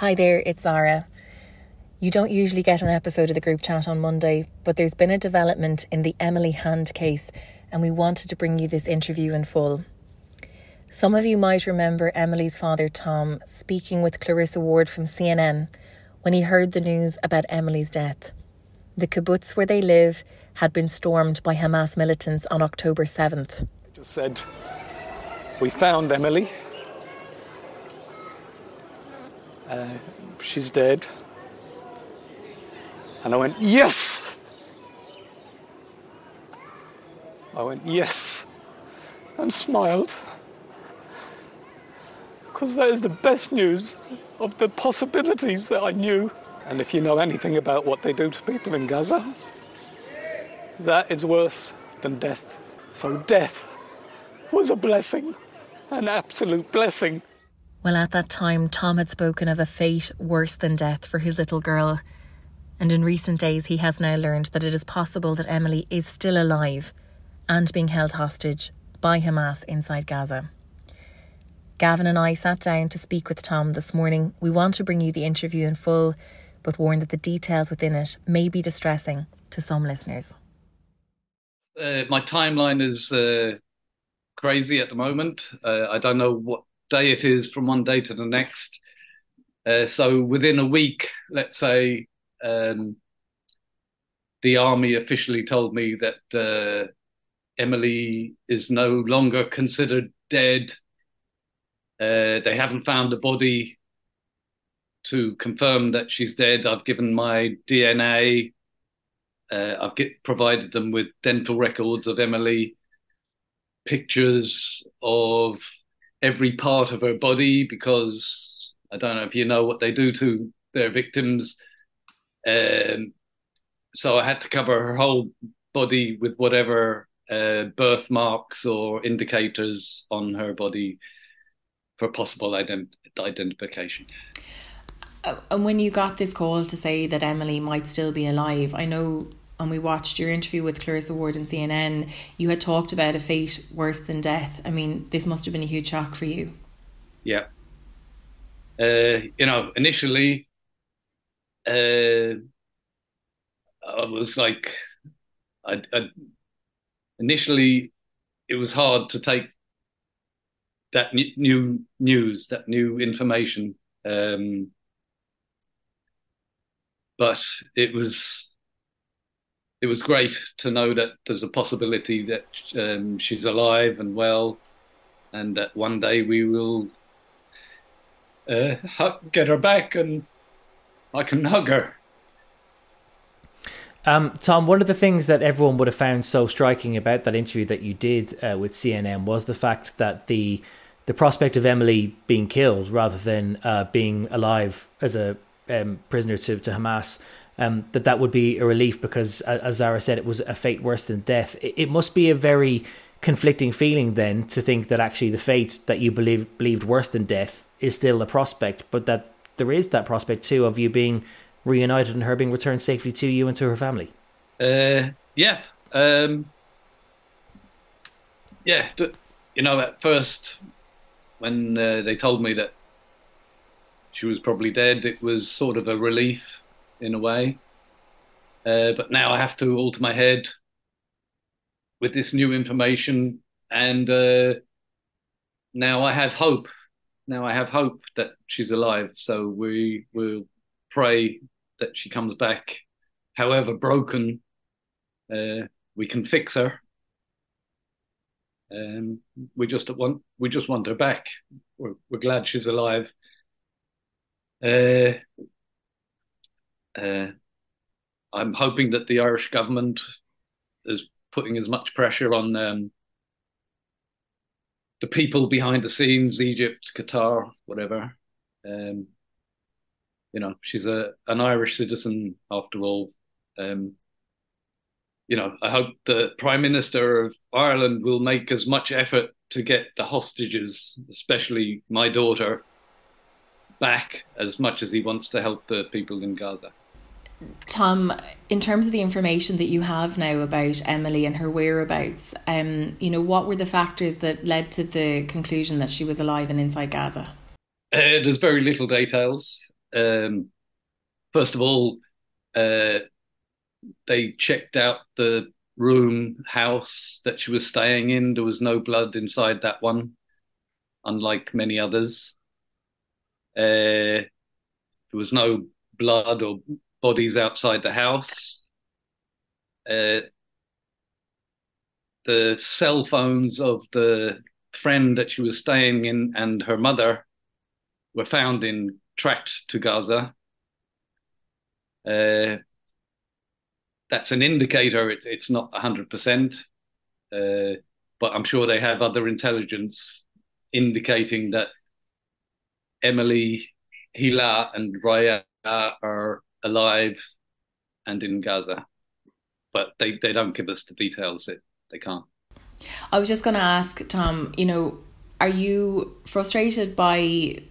Hi there, it's Zara. You don't usually get an episode of the group chat on Monday, but there's been a development in the Emily Hand case, and we wanted to bring you this interview in full. Some of you might remember Emily's father, Tom, speaking with Clarissa Ward from CNN when he heard the news about Emily's death. The kibbutz where they live had been stormed by Hamas militants on October 7th. just said, We found Emily. Uh, she's dead. And I went, Yes! I went, Yes! And smiled. Because that is the best news of the possibilities that I knew. And if you know anything about what they do to people in Gaza, that is worse than death. So death was a blessing, an absolute blessing. Well, at that time, Tom had spoken of a fate worse than death for his little girl. And in recent days, he has now learned that it is possible that Emily is still alive and being held hostage by Hamas inside Gaza. Gavin and I sat down to speak with Tom this morning. We want to bring you the interview in full, but warn that the details within it may be distressing to some listeners. uh, my timeline is uh, crazy at the moment. Uh, I don't know what day it is from one day to the next. Uh, so within a week, let's say, um, the army officially told me that uh, Emily is no longer considered dead. Uh, they haven't found a body to confirm that she's dead. I've given my DNA. Uh, I've get, provided them with dental records of Emily, pictures of every part of her body because I don't know if you know what they do to their victims. Um, so I had to cover her whole body with whatever uh, birthmarks or indicators on her body for possible ident- identification. Uh, And when you got this call to say that Emily might still be alive, I know, and we watched your interview with Clarissa Ward and CNN, you had talked about a fate worse than death. I mean, this must have been a huge shock for you. Yeah. Uh, you know, initially, uh, I was like, I, I, initially, it was hard to take that new news, that new information. Um, but it was, it was great to know that there's a possibility that um, she's alive and well, and that one day we will uh, get her back and I can hug her. Um, Tom, one of the things that everyone would have found so striking about that interview that you did uh, with CNN was the fact that the the prospect of Emily being killed rather than uh, being alive as a um, prisoner to, to Hamas, um, that that would be a relief because, as Zara said, it was a fate worse than death. It, must be a very conflicting feeling then to think that actually the fate that you believe believed worse than death is still a prospect, but that there is that prospect too of you being reunited and her being returned safely to you and to her family. Uh, yeah, um, yeah. You know, at first, when uh, they told me that she was probably dead, it was sort of a relief in a way. Uh, but now I have to alter my head with this new information, and uh, now I have hope. Now I have hope that she's alive. So we will pray that she comes back, however broken. Uh, we can fix her. Um, we just want we just want her back. We're, we're glad she's alive. Uh, uh, I'm hoping that the Irish government is putting as much pressure on um, the people behind the scenes, Egypt, Qatar, whatever. Um, you know, she's a an Irish citizen after all. Um, you know, I hope the Prime Minister of Ireland will make as much effort to get the hostages, especially my daughter, back as much as he wants to help the people in Gaza. Tom, in terms of the information that you have now about Emily and her whereabouts, um, you know, what were the factors that led to the conclusion that she was alive and inside Gaza? Uh, there's very little details. Um, first of all, uh, they checked out the room, house that she was staying in. There was no blood inside that one, unlike many others. Uh, there was no blood or bodies outside the house. Uh, the cell phones of the friend that she was staying in and her mother were found in tracked to Gaza. Uh, that's an indicator. It, it's not hundred uh, percent, but I'm sure they have other intelligence indicating that Emily, Hila, and Raya are alive and in Gaza, but they, they don't give us the details. It they can't. I was just going to ask Tom. You know, are you frustrated by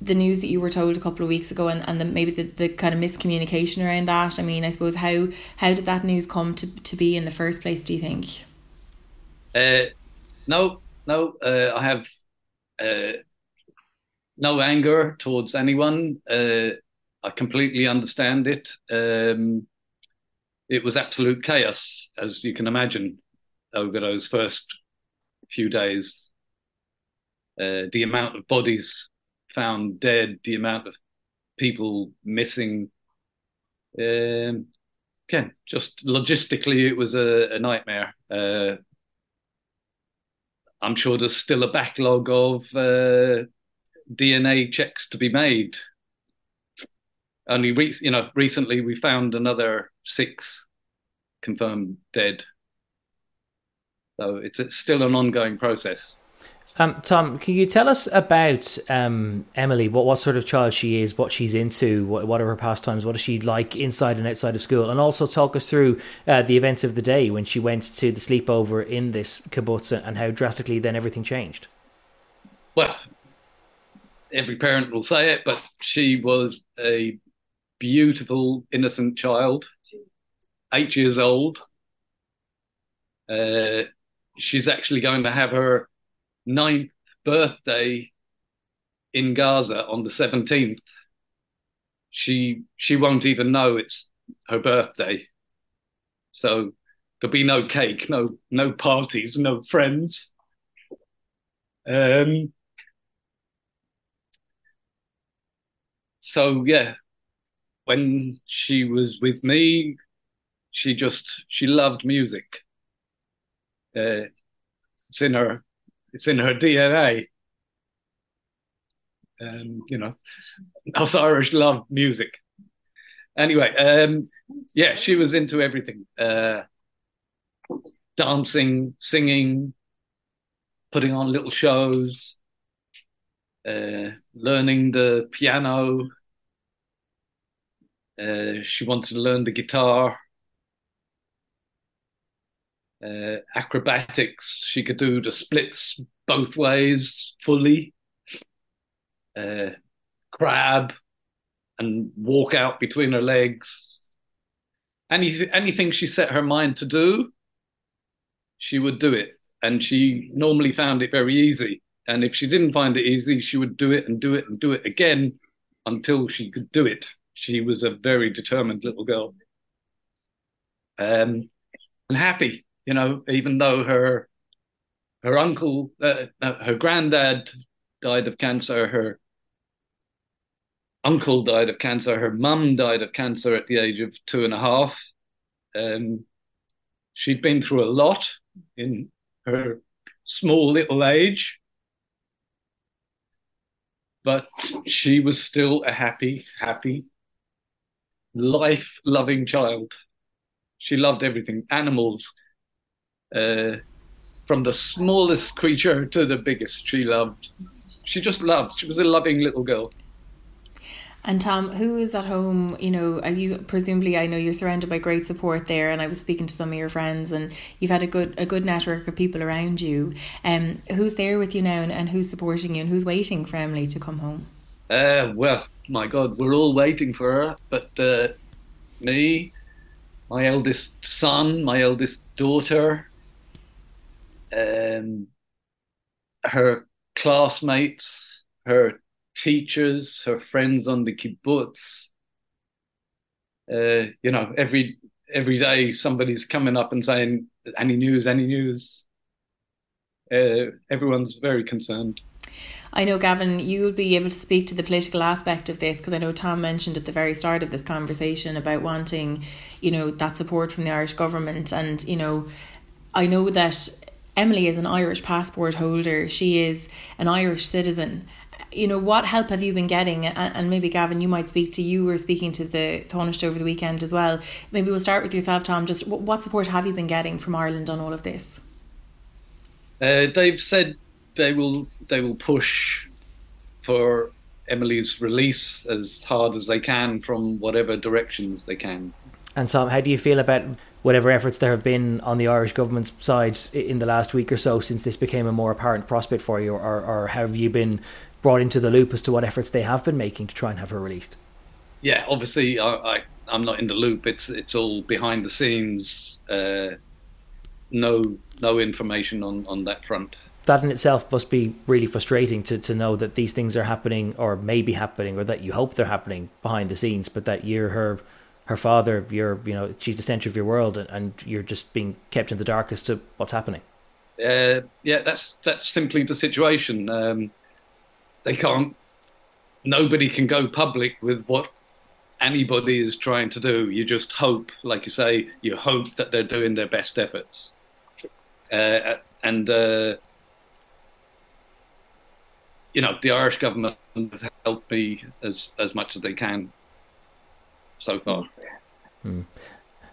the news that you were told a couple of weeks ago and, and the, maybe the, the kind of miscommunication around that i mean i suppose how how did that news come to, to be in the first place do you think uh, no no uh, i have uh, no anger towards anyone uh, i completely understand it um, it was absolute chaos as you can imagine over those first few days uh, the amount of bodies found dead, the amount of people missing. Um, again, just logistically, it was a, a nightmare. Uh, I'm sure there's still a backlog of uh, DNA checks to be made. Only, re- you know, recently we found another six confirmed dead. So it's, it's still an ongoing process. Um, Tom, can you tell us about um, Emily? What what sort of child she is, what she's into, what, what are her pastimes, what is she like inside and outside of school, and also talk us through uh, the events of the day when she went to the sleepover in this kibbutz and how drastically then everything changed. Well, every parent will say it, but she was a beautiful, innocent child, eight years old. Uh, she's actually going to have her ninth birthday in Gaza on the 17th, she she won't even know it's her birthday. So there'll be no cake, no no parties, no friends. Um, so yeah, when she was with me, she just she loved music. Uh, it's in her it's in her DNA. Um, you know, us Irish love music. Anyway, um, yeah, she was into everything: uh, dancing, singing, putting on little shows, uh, learning the piano. Uh, she wanted to learn the guitar uh, acrobatics. She could do the splits both ways fully, uh, crab, and walk out between her legs. Anything, anything she set her mind to do, she would do it. And she normally found it very easy. And if she didn't find it easy, she would do it and do it and do it again until she could do it. She was a very determined little girl. Um, and happy you know, even though her her uncle, uh, her granddad died of cancer, her uncle died of cancer, her mum died of cancer at the age of two and a half. Um, she'd been through a lot in her small little age, but she was still a happy, happy, life loving child. She loved everything animals, uh, from the smallest creature to the biggest. She loved. She just loved. She was a loving little girl. And Tom, who is at home? You know, are you presumably? I know you're surrounded by great support there, and I was speaking to some of your friends, and you've had a good a good network of people around you. Um, who's there with you now, and, and who's supporting you, and who's waiting for Emily to come home? Uh, well, my God, we're all waiting for her, but uh, me, my eldest son, my eldest daughter, um, her classmates, her teachers, her friends on the kibbutz. Uh, you know, every every day somebody's coming up and saying, "Any news? Any news?" Uh, everyone's very concerned. I know, Gavin, you will be able to speak to the political aspect of this because I know Tom mentioned at the very start of this conversation about wanting, you know, that support from the Irish government. And, you know, I know that Emily is an Irish passport holder, she is an Irish citizen. You know, what help have you been getting? And maybe, Gavin, you might speak to you or speaking to the Taoiseach over the weekend as well. Maybe we'll start with yourself, Tom. Just what support have you been getting from Ireland on all of this? Uh, they've said they will they will push for Emily's release as hard as they can from whatever directions they can. And Tom, how do you feel about whatever efforts there have been on the Irish government's side in the last week or so since this became a more apparent prospect for you, or, or have you been brought into the loop as to what efforts they have been making to try and have her released? Yeah, obviously, I, I am not in the loop. It's it's all behind the scenes. Uh, no no information on on that front that in itself must be really frustrating to, to know that these things are happening or may be happening or that you hope they're happening behind the scenes but that you're her her father you're you know she's the center of your world and, and you're just being kept in the dark as to what's happening. Uh, yeah that's that's simply the situation. Um, they can't nobody can go public with what anybody is trying to do. You just hope like you say you hope that they're doing their best efforts. Uh, and uh, you know, the Irish government have helped me as as much as they can so far. Hmm.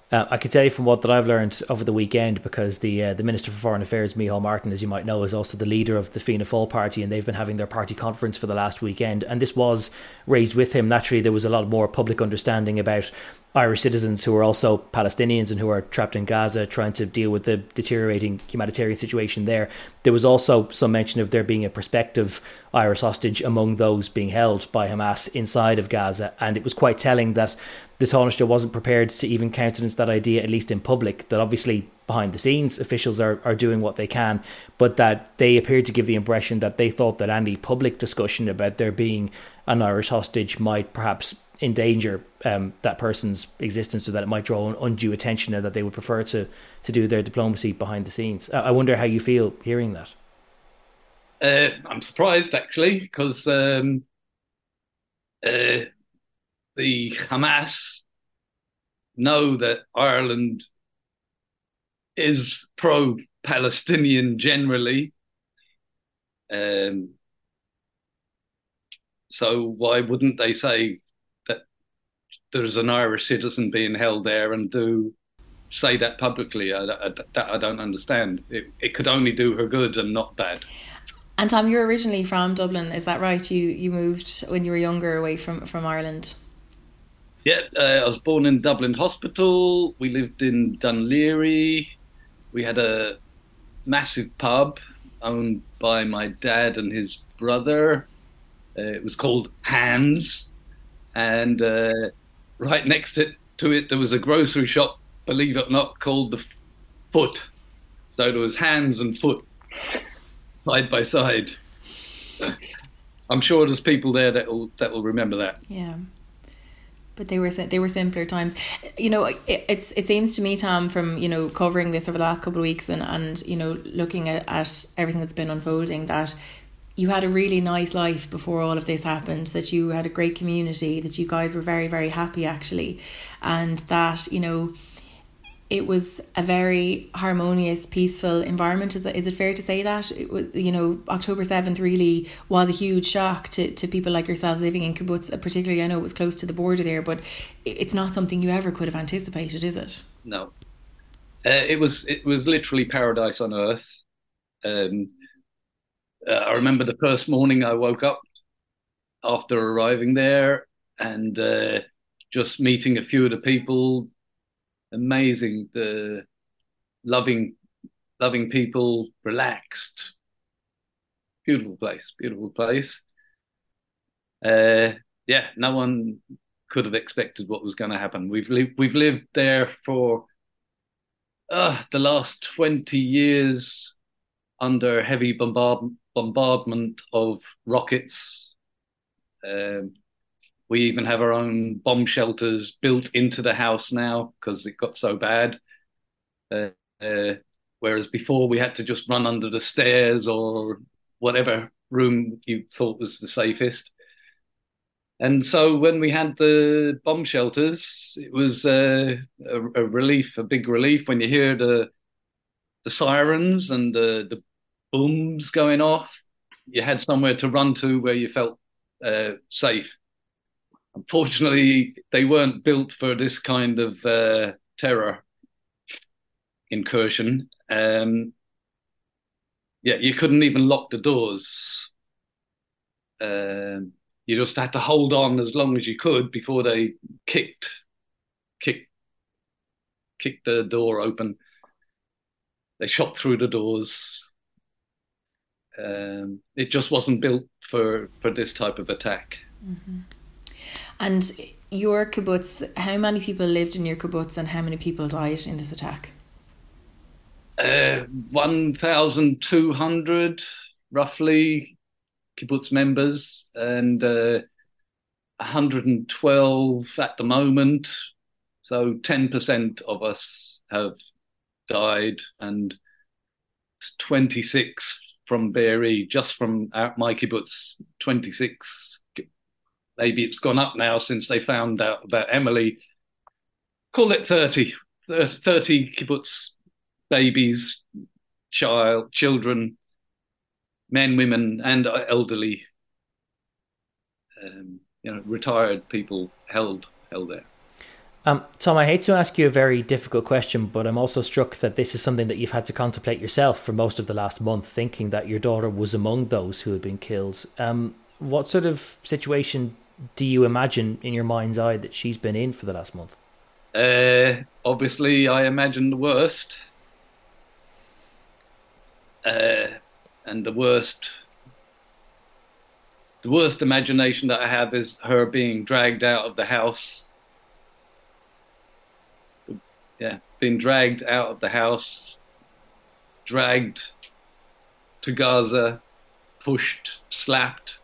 Uh, I can tell you from what that I've learned over the weekend, because the uh, the Minister for Foreign Affairs, Micheál Martin, as you might know, is also the leader of the Fianna Fáil party, and they've been having their party conference for the last weekend. And this was raised with him. Naturally, there was a lot more public understanding about Irish citizens who are also Palestinians and who are trapped in Gaza trying to deal with the deteriorating humanitarian situation there. There was also some mention of there being a prospective Irish hostage among those being held by Hamas inside of Gaza. And it was quite telling that the Taoiseach wasn't prepared to even countenance that idea, at least in public, that obviously behind the scenes officials are, are doing what they can, but that they appeared to give the impression that they thought that any public discussion about there being an Irish hostage might perhaps endanger um, that person's existence so that it might draw undue attention and that they would prefer to, to do their diplomacy behind the scenes. I wonder how you feel hearing that. Uh, I'm surprised actually because um, uh, the Hamas know that Ireland is pro Palestinian generally. Um, so why wouldn't they say there's an Irish citizen being held there and do say that publicly. I, I, that I don't understand. It, it could only do her good and not bad. And Tom, you're originally from Dublin, is that right? You you moved when you were younger away from, from Ireland. Yeah, uh, I was born in Dublin Hospital. We lived in Laoghaire. We had a massive pub owned by my dad and his brother. Uh, it was called Hands, and uh, right next to it, to it, there was a grocery shop, believe it or not, called the Foot. So there was hands and foot side by side. I'm sure there's people there that will that will remember that. Yeah. But they were they were simpler times, you know. It, it's it seems to me, Tom, from you know covering this over the last couple of weeks and and you know looking at, at everything that's been unfolding that you had a really nice life before all of this happened, that you had a great community, that you guys were very, very happy actually, and that, you know, it was a very harmonious, peaceful environment. Is, is it fair to say that? It was, you know, October 7th really was a huge shock to, to people like yourselves living in kibbutz, particularly I know it was close to the border there, but it's not something you ever could have anticipated, is it? No. Uh, it was it was literally paradise on earth. Um, uh, I remember the first morning I woke up after arriving there and uh, just meeting a few of the people. Amazing, the loving, loving people, relaxed, beautiful place, beautiful place. Uh, yeah, no one could have expected what was going to happen. We've lived we've lived there for uh, the last twenty years under heavy bombard- bombardment of rockets. Um, we even have our own bomb shelters built into the house now because it got so bad. Uh, uh, whereas before we had to just run under the stairs or whatever room you thought was the safest. And so when we had the bomb shelters, it was uh, a, a, relief, a big relief when you hear the the sirens and the the booms going off. You had somewhere to run to where you felt uh, safe. Unfortunately, they weren't built for this kind of uh, terror incursion. Um, yeah, you couldn't even lock the doors. Um, you just had to hold on as long as you could before they kicked, kicked, kicked the door open. They shot through the doors. Um, it just wasn't built for for this type of attack. Mm-hmm. And your kibbutz, how many people lived in your kibbutz, and how many people died in this attack? Uh, one thousand two hundred, roughly, kibbutz members and uh, 112 at the moment. So 10% of us have died, and 26 from Be'eri, just from my kibbutz, 26. Maybe it's gone up now since they found out about Emily. Call it 30. 30 kibbutz babies, child, children men, women, and elderly, um, you know, retired people held held there. Um, Tom, I hate to ask you a very difficult question, but I'm also struck that this is something that you've had to contemplate yourself for most of the last month, thinking that your daughter was among those who had been killed. Um, what sort of situation do you imagine in your mind's eye that she's been in for the last month? Uh, obviously, I imagine the worst. Uh, and the worst the worst imagination that I have is her being dragged out of the house. Yeah, being dragged out of the house, dragged to Gaza, pushed, slapped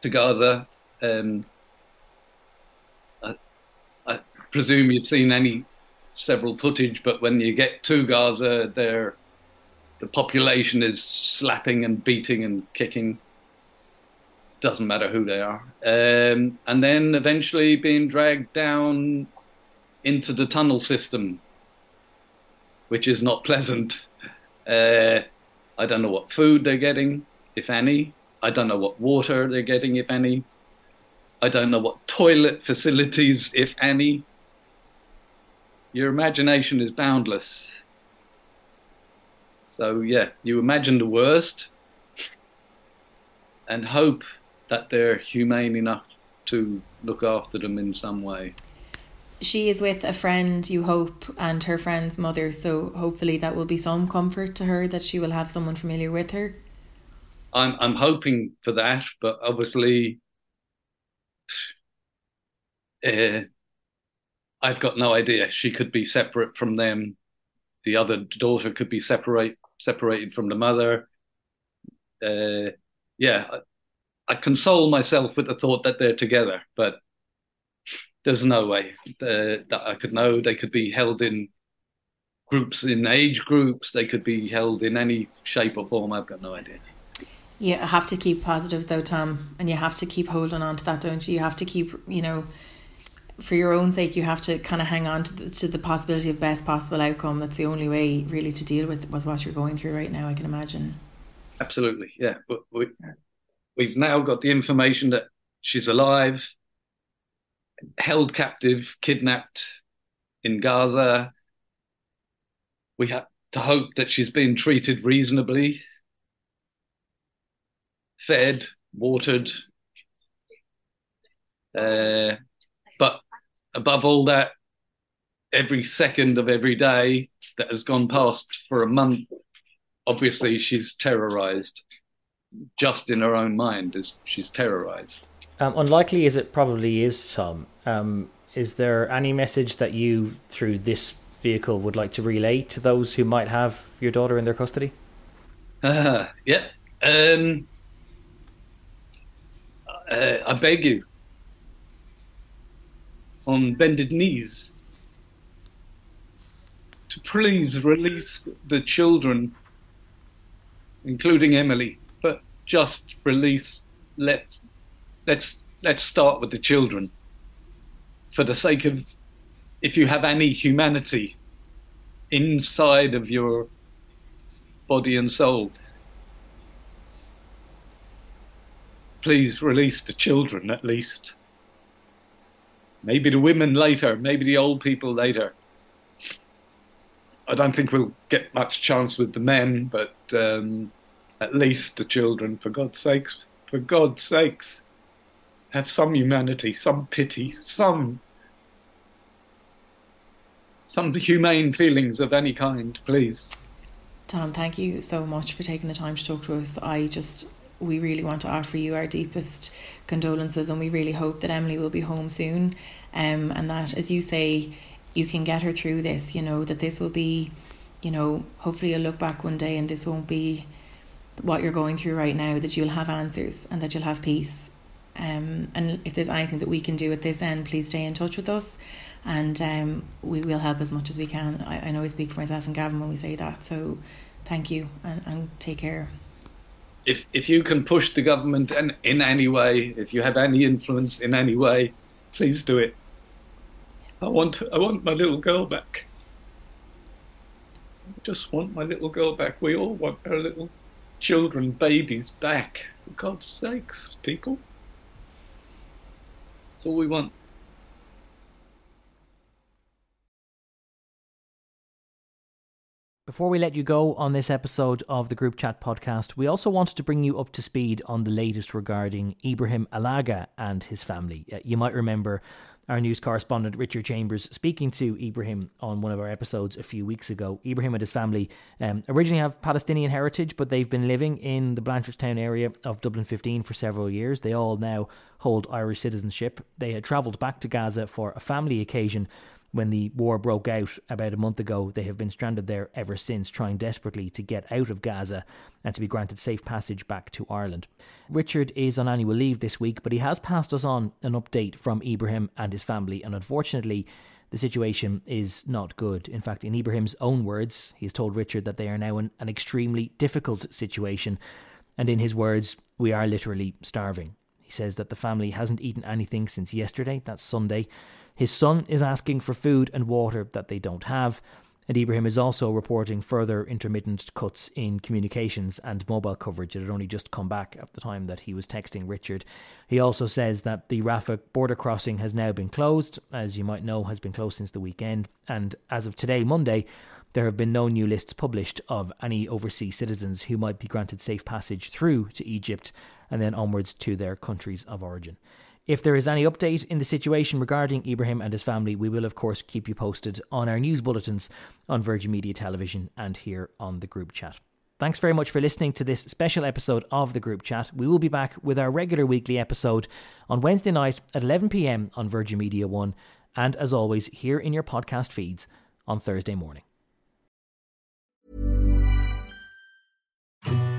to Gaza. Um, I, I presume you've seen any several footage, but when you get to Gaza, they're the population is slapping and beating and kicking. Doesn't matter who they are. Um, and then eventually being dragged down into the tunnel system, which is not pleasant. Uh, I don't know what food they're getting, if any. I don't know what water they're getting, if any. I don't know what toilet facilities, if any. Your imagination is boundless. So yeah, you imagine the worst and hope that they're humane enough to look after them in some way. She is with a friend, you hope, and her friend's mother, so hopefully that will be some comfort to her that she will have someone familiar with her. I'm I'm hoping for that, but obviously uh, I've got no idea. She could be separate from them. The other daughter could be separate separated from the mother. Uh, yeah, I, I, console myself with the thought that they're together, but there's no way uh, that I could know. They could be held in groups, in age groups. They could be held in any shape or form. I've got no idea. You have to keep positive though, Tom, and you have to keep holding on to that, don't you? You have to keep, you know, for your own sake, you have to kind of hang on to the, to the possibility of best possible outcome. That's the only way, really, to deal with with what you're going through right now. I can imagine. Absolutely, yeah. But we, we've now got the information that she's alive, held captive, kidnapped in Gaza. We have to hope that she's been treated reasonably, fed, watered. Uh, but above all that, every second of every day that has gone past for a month, obviously she's terrorized just in her own mind as she's terrorized. Um, unlikely as it probably is, Tom, um, is there any message that you, through this vehicle, would like to relay to those who might have your daughter in their custody? Uh, yeah. Um, uh, I beg you, on bended knees, to please release the children, including Emily, but just release. Let let's let's start with the children, for the sake of, if you have any humanity inside of your body and soul. Please release the children at least. Maybe the women later, maybe the old people later. I don't think we'll get much chance with the men, but um, at least the children, for God's sakes, for God's sakes, have some humanity, some pity, some some humane feelings of any kind, please. Tom, thank you so much for taking the time to talk to us. I just we really want to offer you our deepest condolences and we really hope that Emily will be home soon um, and that as you say you can get her through this you know that this will be you know hopefully you'll look back one day and this won't be what you're going through right now that you'll have answers and that you'll have peace um, and if there's anything that we can do at this end please stay in touch with us and um, we will help as much as we can I, I know I speak for myself and Gavin when we say that so thank you and, and take care if if you can push the government in, in any way, if you have any influence in any way, please do it. I want I want my little girl back. I just want my little girl back. We all want our little children, babies back. For God's sakes, people. That's all we want. Before we let you go on this episode of the Group Chat podcast, we also wanted to bring you up to speed on the latest regarding Ibrahim Alaga and his family. Uh, you might remember our news correspondent Richard Chambers speaking to Ibrahim on one of our episodes a few weeks ago. Ibrahim and his family um, originally have Palestinian heritage, but they've been living in the Blanchardstown area of Dublin 15 for several years. They all now hold Irish citizenship. They had travelled back to Gaza for a family occasion when the war broke out about a month ago. They have been stranded there ever since, trying desperately to get out of Gaza and to be granted safe passage back to Ireland. Richard is on annual leave this week, but he has passed us on an update from Ibrahim and his family, and unfortunately, the situation is not good. In fact, in Ibrahim's own words, he has told Richard that they are now in an extremely difficult situation, and in his words, we are literally starving. He says that the family hasn't eaten anything since yesterday, that's Sunday. His son is asking for food and water that they don't have. And Ibrahim is also reporting further intermittent cuts in communications and mobile coverage. It had only just come back at the time that he was texting Richard. He also says that the Rafah border crossing has now been closed, as you might know, has been closed since the weekend. And as of today, Monday, there have been no new lists published of any overseas citizens who might be granted safe passage through to Egypt and then onwards to their countries of origin. If there is any update in the situation regarding Ibrahim and his family, we will, of course, keep you posted on our news bulletins on Virgin Media Television and here on the group chat. Thanks very much for listening to this special episode of the group chat. We will be back with our regular weekly episode on Wednesday night at 11 pm on Virgin Media 1, and as always, here in your podcast feeds on Thursday morning.